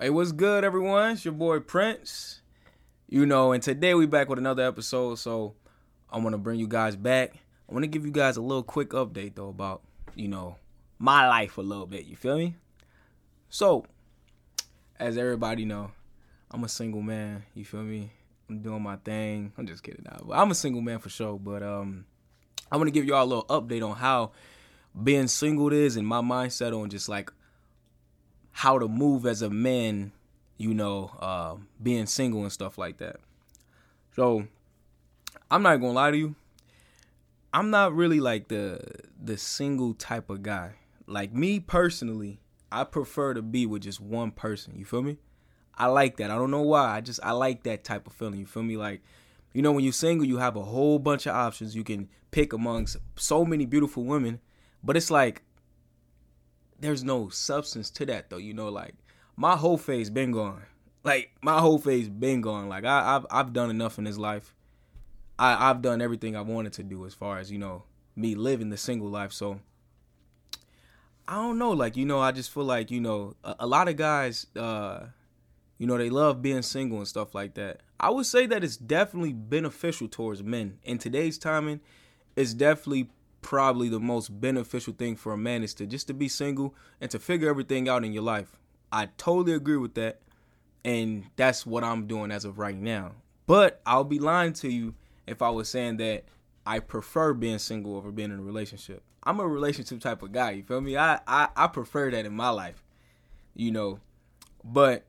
Hey, what's good, everyone? It's your boy Prince. You know, and today we back with another episode. So I want to bring you guys back. I want to give you guys a little quick update though about you know my life a little bit. You feel me? So, as everybody know, I'm a single man. You feel me? I'm doing my thing. I'm just kidding now. I'm a single man for sure. But um, I want to give y'all a little update on how being single is and my mindset on just like how to move as a man, you know, uh, being single and stuff like that. So I'm not gonna lie to you. I'm not really like the the single type of guy. Like me personally, I prefer to be with just one person. You feel me? I like that. I don't know why. I just I like that type of feeling. You feel me? Like, you know, when you're single, you have a whole bunch of options. You can pick amongst so many beautiful women, but it's like there's no substance to that though. You know, like my whole face been gone. Like my whole face been gone. Like I, have I've done enough in this life. I I've done everything I wanted to do as far as you know me living the single life. So I don't know. Like you know, I just feel like you know a, a lot of guys. uh you know, they love being single and stuff like that. I would say that it's definitely beneficial towards men. In today's timing, it's definitely probably the most beneficial thing for a man is to just to be single and to figure everything out in your life. I totally agree with that. And that's what I'm doing as of right now. But I'll be lying to you if I was saying that I prefer being single over being in a relationship. I'm a relationship type of guy, you feel me? I, I, I prefer that in my life. You know. But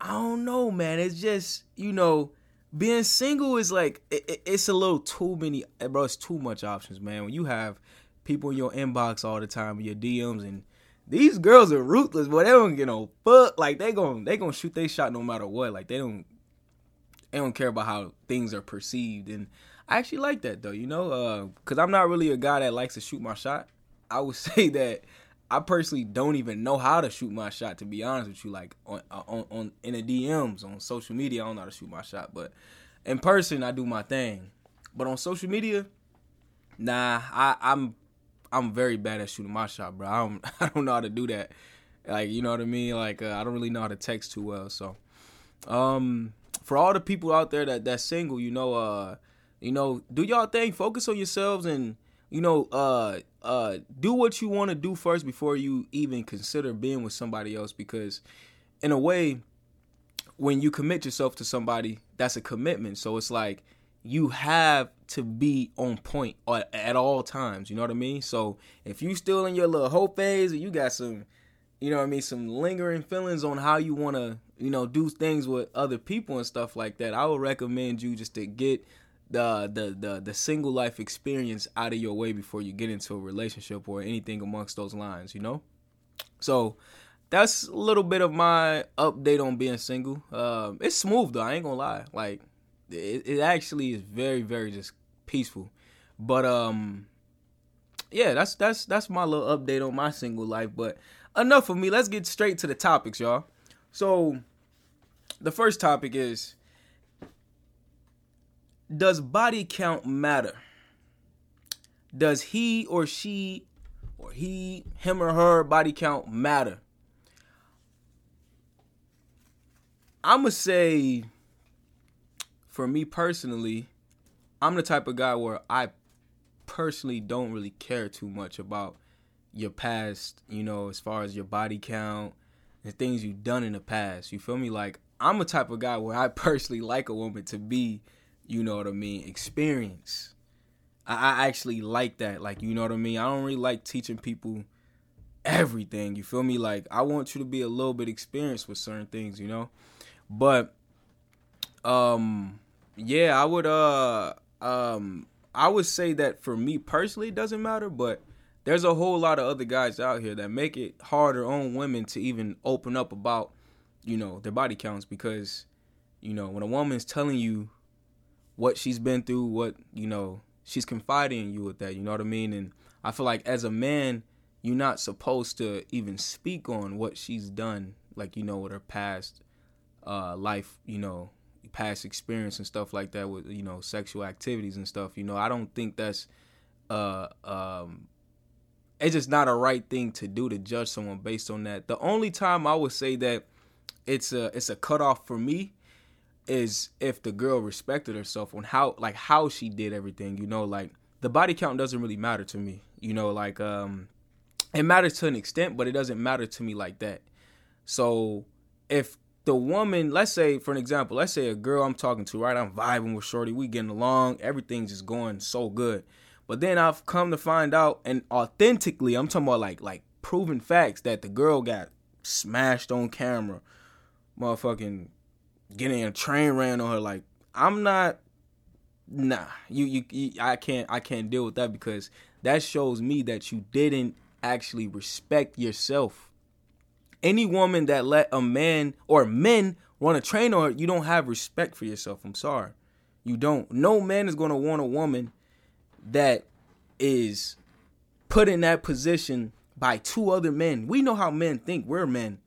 I don't know, man. It's just, you know, being single is like it, it's a little too many bro it's too much options man. When you have people in your inbox all the time your dms and these girls are ruthless but they don't get no fuck. Like they gon' they gonna shoot their shot no matter what. Like they don't they don't care about how things are perceived. And i actually like that though you know? Uh because i'm not really a guy that likes to shoot my shot. I would say that I personally don't even know how to shoot my shot. To be honest with you, like on on, on in the DMs on social media, I don't know how to shoot my shot. But in person, I do my thing. But on social media, nah, I, I'm I'm very bad at shooting my shot, bro. I don't I don't know how to do that. Like you know what I mean? Like uh, I don't really know how to text too well. So, um, for all the people out there that that's single, you know, uh, you know, do y'all thing. Focus on yourselves and you know, uh, uh, do what you want to do first before you even consider being with somebody else. Because, in a way, when you commit yourself to somebody, that's a commitment. So it's like you have to be on point at, all times. You know what I mean? So if you still in your little hope phase, you got some, you know what I mean, some lingering feelings on how you want to, you know, do things with other people and stuff like that, I would recommend you just to get the the the the single life experience out of your way before you get into a relationship or anything amongst those lines, you know? So that's a little bit of my update on being single. Um, it's smooth though, I ain't gonna lie. Like it, it actually is very, very just peaceful. But um yeah, that's that's that's my little update on my single life. But enough of me. Let's get straight to the topics, y'all. So the first topic is does body count matter? Does he or she or he, him or her body count matter? I'm going to say, for me personally, I'm the type of guy where I personally don't really care too much about your past, you know, as far as your body count and things you've done in the past. You feel me? Like, I'm a type of guy where I personally like a woman to be you know what I mean, experience. I, I actually like that. Like, you know what I mean? I don't really like teaching people everything. You feel me? Like, I want you to be a little bit experienced with certain things, you know? But um yeah, I would uh um I would say that for me personally it doesn't matter, but there's a whole lot of other guys out here that make it harder on women to even open up about, you know, their body counts because, you know, when a woman's telling you what she's been through, what you know, she's confiding in you with that. You know what I mean? And I feel like as a man, you're not supposed to even speak on what she's done, like you know, with her past uh, life, you know, past experience and stuff like that with you know sexual activities and stuff. You know, I don't think that's uh um it's just not a right thing to do to judge someone based on that. The only time I would say that it's a it's a cutoff for me is if the girl respected herself on how like how she did everything. You know, like the body count doesn't really matter to me. You know, like um, it matters to an extent, but it doesn't matter to me like that. So if the woman, let's say for an example, let's say a girl I'm talking to, right? I'm vibing with Shorty, we getting along, everything's just going so good. But then I've come to find out, and authentically, I'm talking about like like proven facts that the girl got smashed on camera, motherfucking getting a train ran on her. Like I'm not, nah. You, you you I can't I can't deal with that because that shows me that you didn't actually respect yourself. Any woman that let a man or men run a train on her, you don't have respect for yourself. I'm sorry. You don't. No man is going to want a woman that is put in that position by two other men. We know how men think. We're men.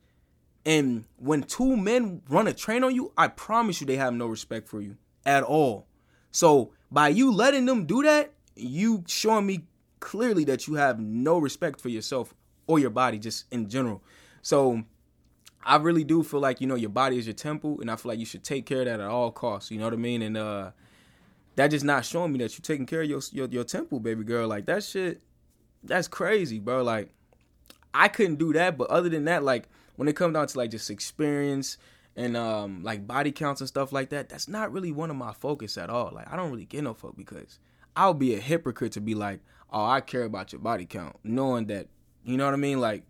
And when two men run a train on you, I promise you they have no respect for you at all. So by you letting them do that, you showing me clearly that you have no respect for yourself or your body just in general. So I really do feel like, you know, your body is your temple and I feel like you should take care of that at all costs. You know what I mean? And uh that just not showing me that you're taking care of your, your your temple, baby girl. Like that shit, that's crazy, bro. Like I couldn't do that, but other than that, like when it comes down to like just experience and um like body counts and stuff like that, that's not really one of my focus at all. Like I don't really get no fuck because I'll be a hypocrite to be like, oh, I care about your body count, knowing that you know what I mean. Like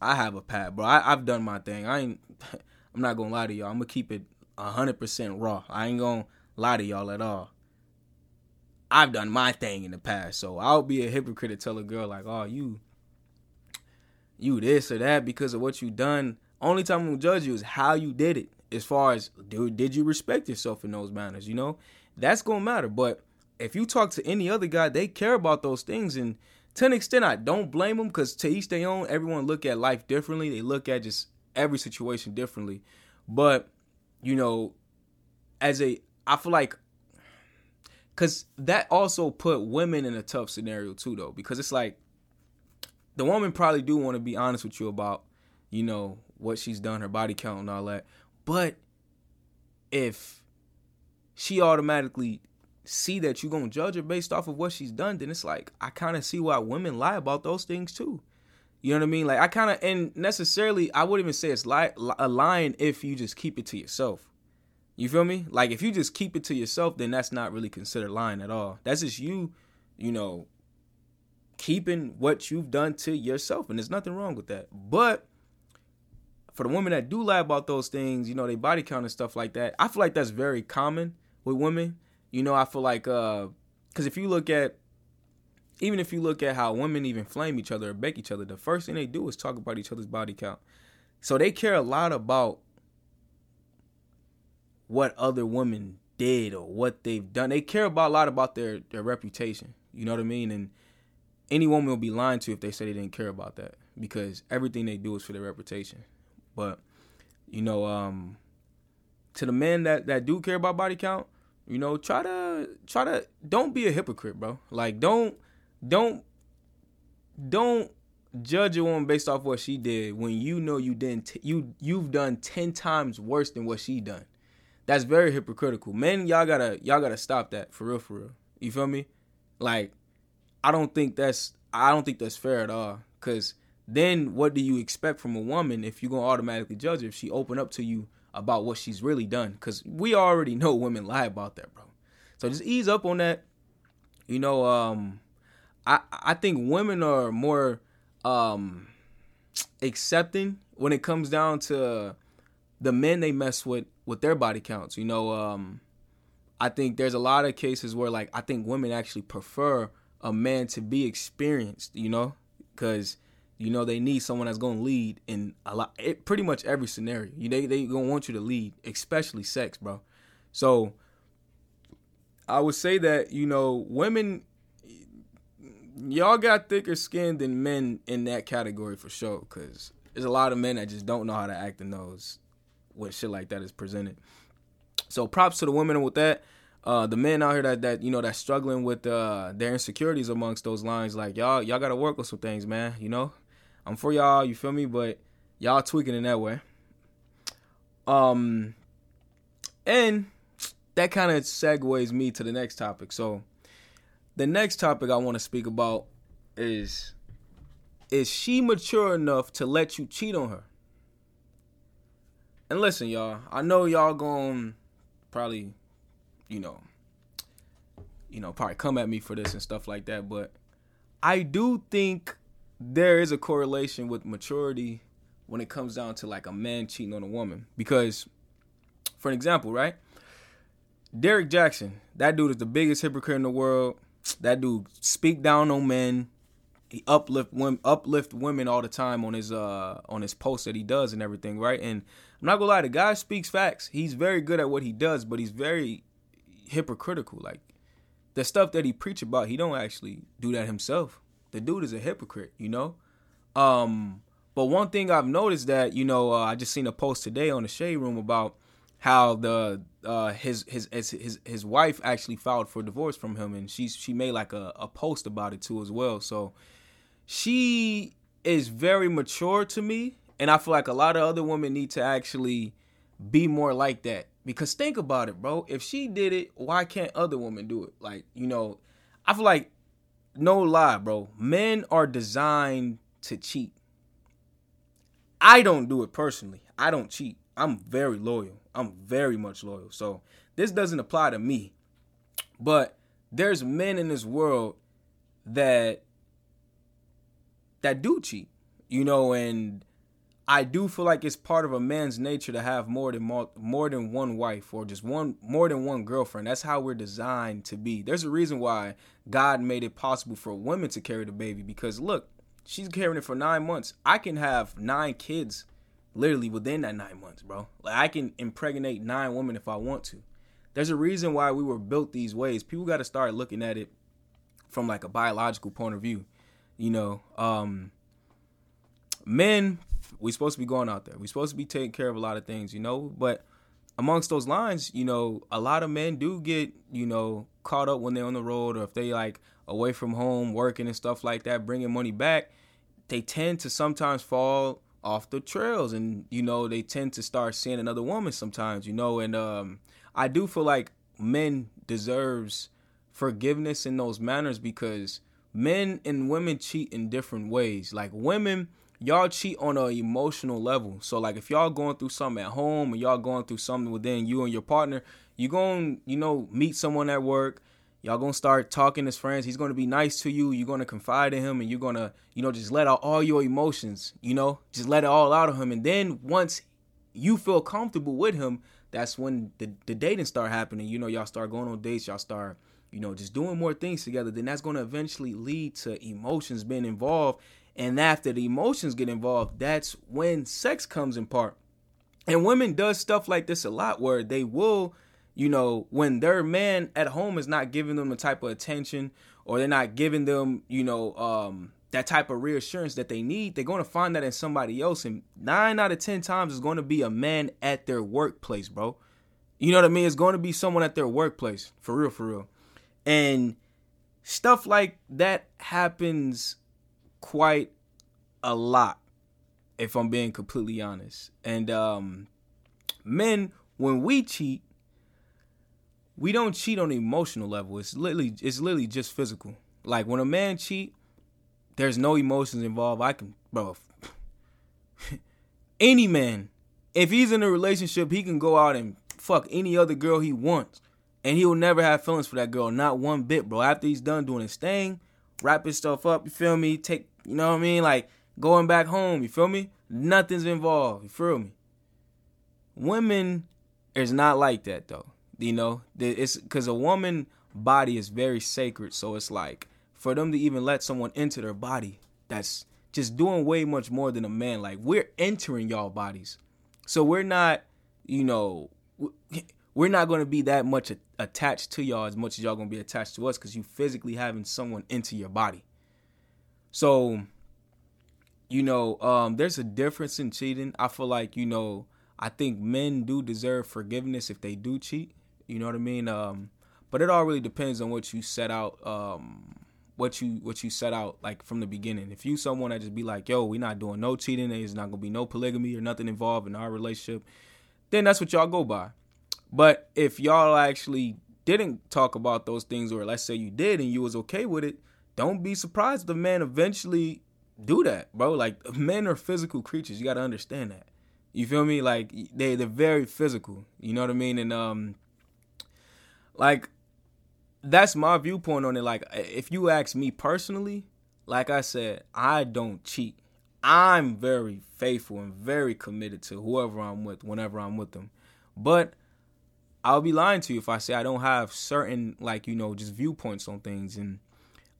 I have a pad, bro. I, I've done my thing. I ain't. I'm not gonna lie to y'all. I'm gonna keep it hundred percent raw. I ain't gonna lie to y'all at all. I've done my thing in the past, so I'll be a hypocrite to tell a girl like, "Oh, you, you this or that because of what you done." Only time I'm gonna judge you is how you did it. As far as dude, did you respect yourself in those manners? You know, that's gonna matter. But if you talk to any other guy, they care about those things, and to an extent, I don't blame them because to each their own. Everyone look at life differently. They look at just every situation differently. But you know, as a, I feel like Cause that also put women in a tough scenario too, though, because it's like the woman probably do want to be honest with you about, you know, what she's done, her body count and all that. But if she automatically see that you're gonna judge her based off of what she's done, then it's like I kind of see why women lie about those things too. You know what I mean? Like I kind of and necessarily I wouldn't even say it's lie, a lying if you just keep it to yourself. You feel me? Like if you just keep it to yourself, then that's not really considered lying at all. That's just you, you know, keeping what you've done to yourself, and there's nothing wrong with that. But for the women that do lie about those things, you know, they body count and stuff like that, I feel like that's very common with women. You know, I feel like uh because if you look at even if you look at how women even flame each other or bake each other, the first thing they do is talk about each other's body count. So they care a lot about what other women did or what they've done. They care about a lot about their their reputation. You know what I mean? And any woman will be lying to if they say they didn't care about that because everything they do is for their reputation. But you know, um, to the men that that do care about body count, you know, try to try to don't be a hypocrite, bro. Like don't don't don't judge a woman based off what she did when you know you didn't t- you you've done 10 times worse than what she done that's very hypocritical. Men, y'all gotta y'all gotta stop that for real, for real. You feel me? Like, I don't think that's I don't think that's fair at all. Cause then what do you expect from a woman if you're gonna automatically judge her if she open up to you about what she's really done? Cause we already know women lie about that, bro. So just ease up on that. You know, um, I I think women are more um accepting when it comes down to the men they mess with with their body counts. You know, um, I think there's a lot of cases where like I think women actually prefer a man to be experienced. You know, because you know they need someone that's gonna lead in a lot, it, pretty much every scenario. You they they gonna want you to lead, especially sex, bro. So I would say that you know women y'all got thicker skin than men in that category for sure because there's a lot of men that just don't know how to act in those when shit like that is presented. So props to the women with that. Uh, the men out here that, that you know that's struggling with uh, their insecurities amongst those lines, like y'all y'all gotta work with some things, man. You know, I'm for y'all. You feel me? But y'all tweaking in that way. Um, and that kind of segues me to the next topic. So, the next topic I want to speak about is is she mature enough to let you cheat on her? And listen, y'all, I know y'all going probably, you know, you know, probably come at me for this and stuff like that, but I do think there is a correlation with maturity when it comes down to like a man cheating on a woman. Because, for an example, right? Derrick Jaxn, that dude is the biggest hypocrite in the world. That dude speak down on men. He uplift women, uplift women all the time on his uh on his posts that he does and everything, right? And I'm not gonna lie, the guy speaks facts. He's very good at what he does, but he's very hypocritical. Like the stuff that he preach about, he don't actually do that himself. The dude is a hypocrite, you know. Um, but one thing I've noticed that you know, uh, I just seen a post today on the Shade Room about how the uh, his, his his his wife actually filed for divorce from him, and she she made like a, a post about it too as well. So she is very mature to me, and I feel like a lot of other women need to actually be more like that. Because think about it, bro. If she did it, why can't other women do it? Like, you know, I feel like no lie, bro. Men are designed to cheat. I don't do it personally. I don't cheat. I'm very loyal. I'm very much loyal. So this doesn't apply to me. But there's men in this world that that do cheat. You know, and I do feel like it's part of a man's nature to have more than more, than one wife or just one more than one girlfriend. That's how we're designed to be. There's a reason why God made it possible for women to carry the baby because look, she's carrying it for 9 months. I can have 9 kids literally within that 9 months, bro. Like I can impregnate 9 women if I want to. There's a reason why we were built these ways. People got to start looking at it from like a biological point of view. You know, um men we supposed to be going out there. we supposed to be taking care of a lot of things, you know. But amongst those lines, you know, a lot of men do get, you know, caught up when they're on the road or if they like away from home working and stuff like that, bringing money back. They tend to sometimes fall off the trails and you know they tend to start seeing another woman sometimes you know and um i do feel like men deserves forgiveness in those manners because men and women cheat in different ways like women y'all cheat on an emotional level. So like if y'all going through something at home or y'all going through something within you and your partner, you going you know meet someone at work. Y'all gonna start talking as friends. He's gonna be nice to you. You're gonna confide in him, and you're gonna you know just let out all your emotions. You know, just let it all out of him. And then once you feel comfortable with him, that's when the the dating start happening. You know, y'all start going on dates. Y'all start you know just doing more things together. Then that's gonna eventually lead to emotions being involved and after the emotions get involved, that's when sex comes in part. And women does stuff like this a lot where they will, you know, when their man at home is not giving them the type of attention or they're not giving them, you know, um, that type of reassurance that they need, they're going to find that in somebody else. And nine out of 10 times is going to be a man at their workplace, bro. You know what I mean? It's going to be someone at their workplace, for real, for real. And stuff like that happens quite a lot, if I'm being completely honest. And um, men, when we cheat, we don't cheat on an emotional level. It's literally it's literally just physical. Like when a man cheat, there's no emotions involved. I can, bro. any man, if he's in a relationship, he can go out and fuck any other girl he wants, and he'll never have feelings for that girl, not one bit, bro. After he's done doing his thing, wrap his stuff up. You feel me? Take you know what I mean? Like going back home, you feel me? Nothing's involved, you feel me? Women is not like that though. You know, it's because a woman body is very sacred. So it's like for them to even let someone into their body, that's just doing way much more than a man. Like we're entering y'all bodies, so we're not, you know, we're not going to be that much attached to y'all as much as y'all going to be attached to us because you physically having someone into your body. So, you know, um, there's a difference in cheating. I feel like, you know, I think men do deserve forgiveness if they do cheat. You know what I mean? Um, but it all really depends on what you set out, um, what you what you set out like from the beginning. If you someone that just be like, yo, we not doing no cheating, there's not gonna be no polygamy or nothing involved in our relationship, then that's what y'all go by. But if y'all actually didn't talk about those things, or let's say you did and you was okay with it, don't be surprised if man eventually do that, bro. Like men are physical creatures. You got to understand that. You feel me? Like they they're very physical. You know what I mean? And um, like that's my viewpoint on it. Like if you ask me personally, like I said, I don't cheat. I'm very faithful and very committed to whoever I'm with whenever I'm with them. But I'll be lying to you if I say I don't have certain like you know just viewpoints on things and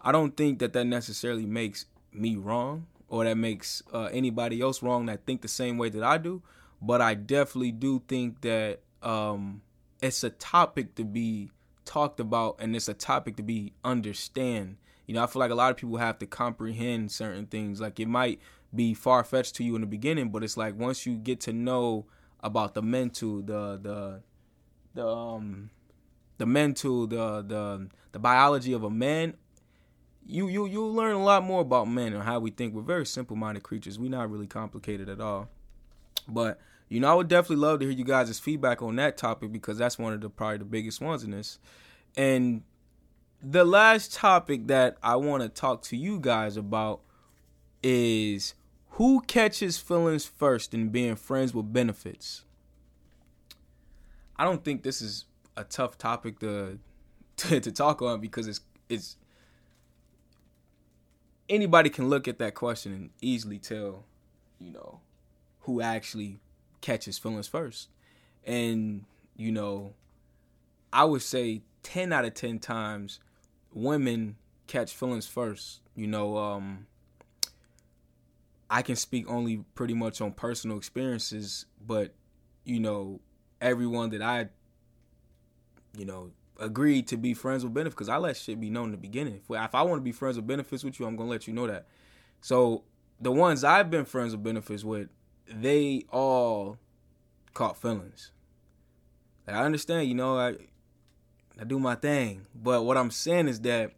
I don't think that that necessarily makes me wrong or that makes uh, anybody else wrong that think the same way that I do. But I definitely do think that um, it's a topic to be talked about and it's a topic to be understand. You know, I feel like a lot of people have to comprehend certain things. Like it might be far fetched to you in the beginning, but it's like once you get to know about the mental, the the the um the mental, the the the biology of a man you you you'll learn a lot more about men and how we think. We're very simple minded creatures. We're not really complicated at all. But you know, I would definitely love to hear you guys' feedback on that topic because that's one of the probably the biggest ones in this. And the last topic that I want to talk to you guys about is who catches feelings first in being friends with benefits. I don't think this is a tough topic to to, to talk on because it's it's anybody can look at that question and easily tell, you know, who actually catches feelings first. And, you know, I would say 10 out of 10 times women catch feelings first. You know, um, I can speak only pretty much on personal experiences, but, you know, everyone that I, you know, agreed to be friends with benefits because I let shit be known in the beginning. If, if I want to be friends with benefits with you, I'm gonna let you know that. So the ones I've been friends with benefits with, they all caught feelings. Like, I understand, you know, I I do my thing, but what I'm saying is that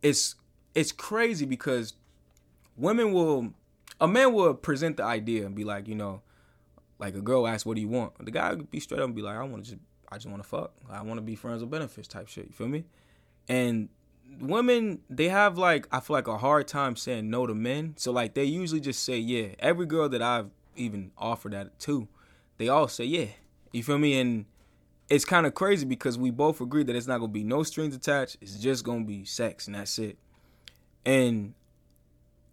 it's it's crazy because women will a man will present the idea and be like, you know, like a girl asks, "What do you want?" The guy would be straight up and be like, "I want to just, I just want to fuck. I want to be friends with benefits type shit." You feel me? And women, they have like, I feel like a hard time saying no to men. So like, they usually just say yeah. Every girl that I've even offered that to, they all say yeah. You feel me? And it's kind of crazy because we both agree that it's not gonna be no strings attached. It's just gonna be sex and that's it. And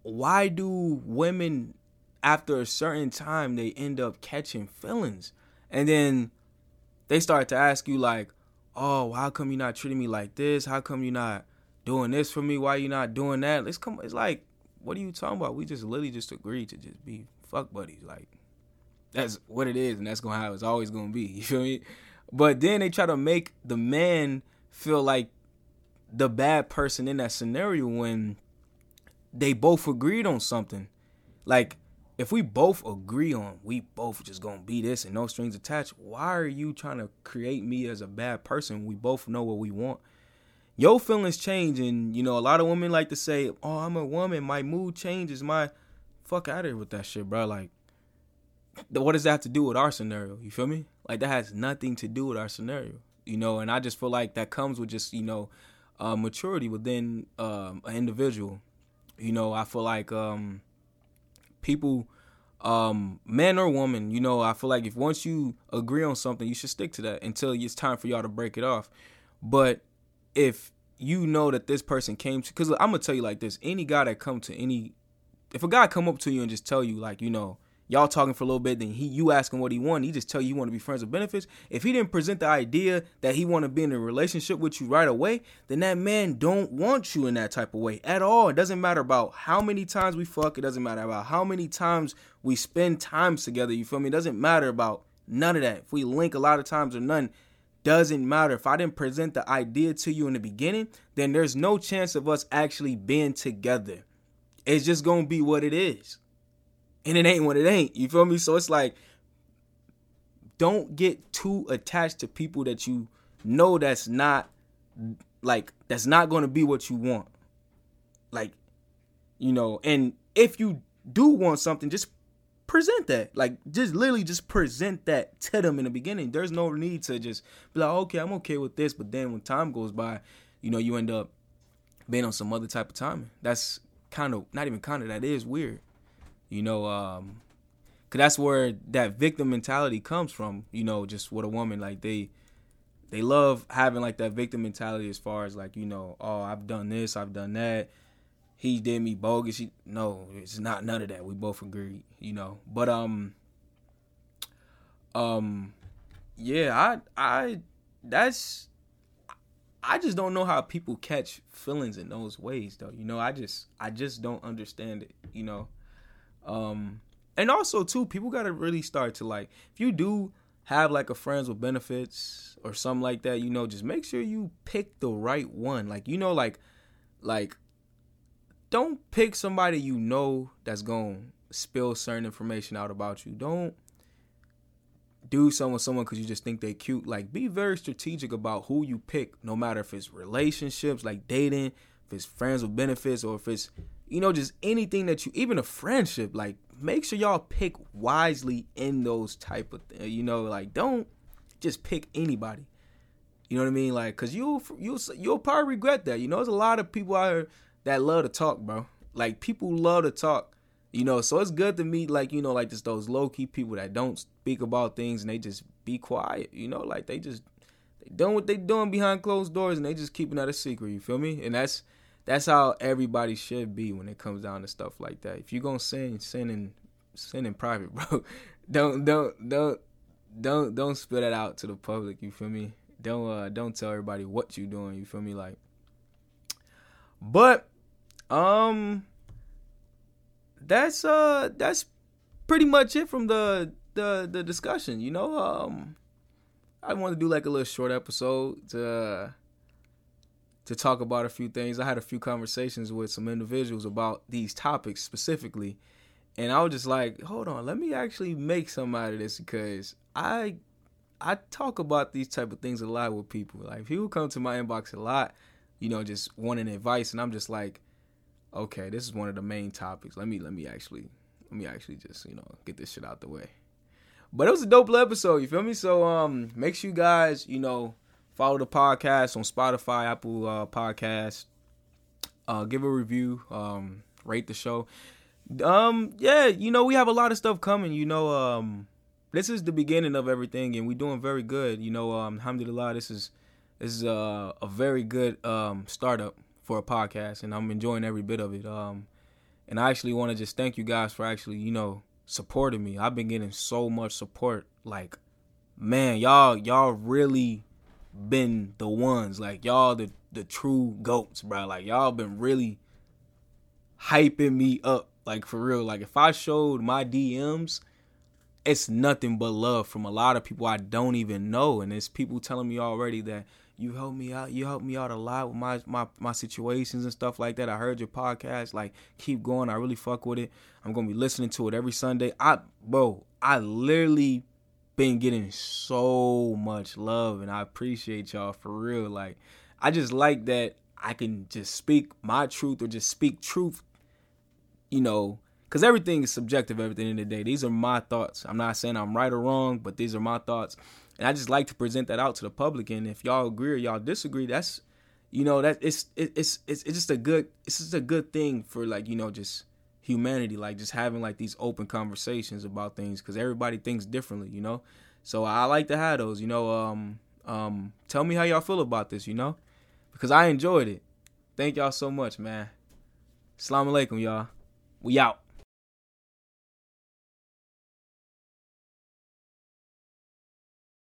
why do women after a certain time they end up catching feelings. And then they start to ask you like oh how come you not treating me like this? How come you not doing this for me? Why you not doing that? Let's come it's like what are you talking about? We just literally just agreed to just be fuck buddies. Like that's what it is and that's gonna how it's always gonna be you feel me? But then they try to make the man feel like the bad person in that scenario when they both agreed on something. Like if we both agree on we both just gonna be this and no strings attached, why are you trying to create me as a bad person? We both know what we want. Your feelings change, and you know a lot of women like to say, "Oh, I'm a woman. My mood changes. My fuck out of here with that shit, bro." Like, what does that have to do with our scenario? You feel me? Like that has nothing to do with our scenario, you know. And I just feel like that comes with just you know uh, maturity within um, an individual. You know, I feel like um, people um man or woman you know i feel like if once you agree on something you should stick to that until it's time for y'all to break it off. But if you know that this person came to because i'm gonna tell you like this any guy that come to any if a guy come up to you and just tell you like you know y'all talking for a little bit, then he you ask him what he want, he just tell you you want to be friends with benefits. If he didn't present the idea that he want to be in a relationship with you right away, then that man don't want you in that type of way at all. It doesn't matter about how many times we fuck. It doesn't matter about how many times we spend times together. You feel me? It doesn't matter about none of that. If we link a lot of times or none, doesn't matter. If I didn't present the idea to you in the beginning, then there's no chance of us actually being together. It's just gonna be what it is and it ain't what it ain't. You feel me? So it's like, don't get too attached to people that you know that's not like that's not going to be what you want. Like, you know, and if you do want something, just present that. Like just literally just present that to them in the beginning. There's no need to just be like, okay, I'm okay with this, but then when time goes by, you know, you end up being on some other type of timing. That's kind of not even kind of that is weird. You know, um cuz that's where that victim mentality comes from, you know, just with a woman like they they love having like that victim mentality as far as like, you know, oh, I've done this, I've done that he did me bogus. He, no, it's not none of that. We both agree, you know. But um, um, yeah, I I that's I just don't know how people catch feelings in those ways though. You know, I just I just don't understand it. You know, um, and also too, people got to really start to like if you do have like a friends with benefits or something like that. You know, just make sure you pick the right one. Like you know, like like don't pick somebody you know that's to spill certain information out about you. Don't do with someone because you just think they cute. Like, be very strategic about who you pick, no matter if it's relationships, like dating, if it's friends with benefits, or if it's, you know, just anything that you, even a friendship. Like, make sure y'all pick wisely in those type of, th- you know, like don't just pick anybody. You know what I mean? Like, cause you you you'll probably regret that. You know, there's a lot of people out here that love to talk, bro. Like people love to talk, you know. So it's good to meet like you know like just those low key people that don't speak about things and they just be quiet, you know. Like they just they doing what they doing behind closed doors and they just keeping that a secret. You feel me? And that's that's how everybody should be when it comes down to stuff like that. If you're gonna sin, sin in sin in private, bro. don't don't don't don't don't spill that out to the public. You feel me? Don't uh don't tell everybody what you doing. You feel me? Like, but um, that's uh that's pretty much it from the the the discussion. You know, um, I want to do like a little short episode to to talk about a few things. I had a few conversations with some individuals about these topics specifically, and I was just like, hold on, let me actually make some out of this because I I talk about these type of things a lot with people. Like people come to my inbox a lot, you know, just wanting advice, and I'm just like okay, this is one of the main topics. Let me let me actually let me actually just you know get this shit out the way. But it was a dope episode. You feel me? So um, make sure you guys you know follow the podcast on Spotify, Apple uh, Podcast. Uh, give a review. Um, rate the show. Um, yeah, you know we have a lot of stuff coming. You know, um, this is the beginning of everything, and we're doing very good. You know, um, alhamdulillah, this is this is uh, a very good um startup for a podcast, and I'm enjoying every bit of it. Um, and I actually want to just thank you guys for actually, you know, supporting me. I've been getting so much support. Like, man, y'all, y'all really been the ones. Like, y'all the the true goats, bro. Like, y'all been really hyping me up. Like for real. Like if I showed my DMs, it's nothing but love from a lot of people I don't even know, and it's people telling me already that you helped me out. You helped me out a lot with my my my situations and stuff like that. I heard your podcast. Like, keep going. I really fuck with it. I'm gonna be listening to it every Sunday. I bro, I literally been getting so much love, and I appreciate y'all for real. Like, I just like that I can just speak my truth or just speak truth. You know, because everything is subjective. Everything in the day, these are my thoughts. I'm not saying I'm right or wrong, but these are my thoughts and I just like to present that out to the public. And if y'all agree or y'all disagree, that's you know that it's it's it's it's just a good it's just a good thing for like you know just humanity, like just having like these open conversations about things because everybody thinks differently, you know. So I like to have those, you know. Um, um, tell me how y'all feel about this, you know, because I enjoyed it. Thank y'all so much, man. Assalamu alaikum, y'all. We out.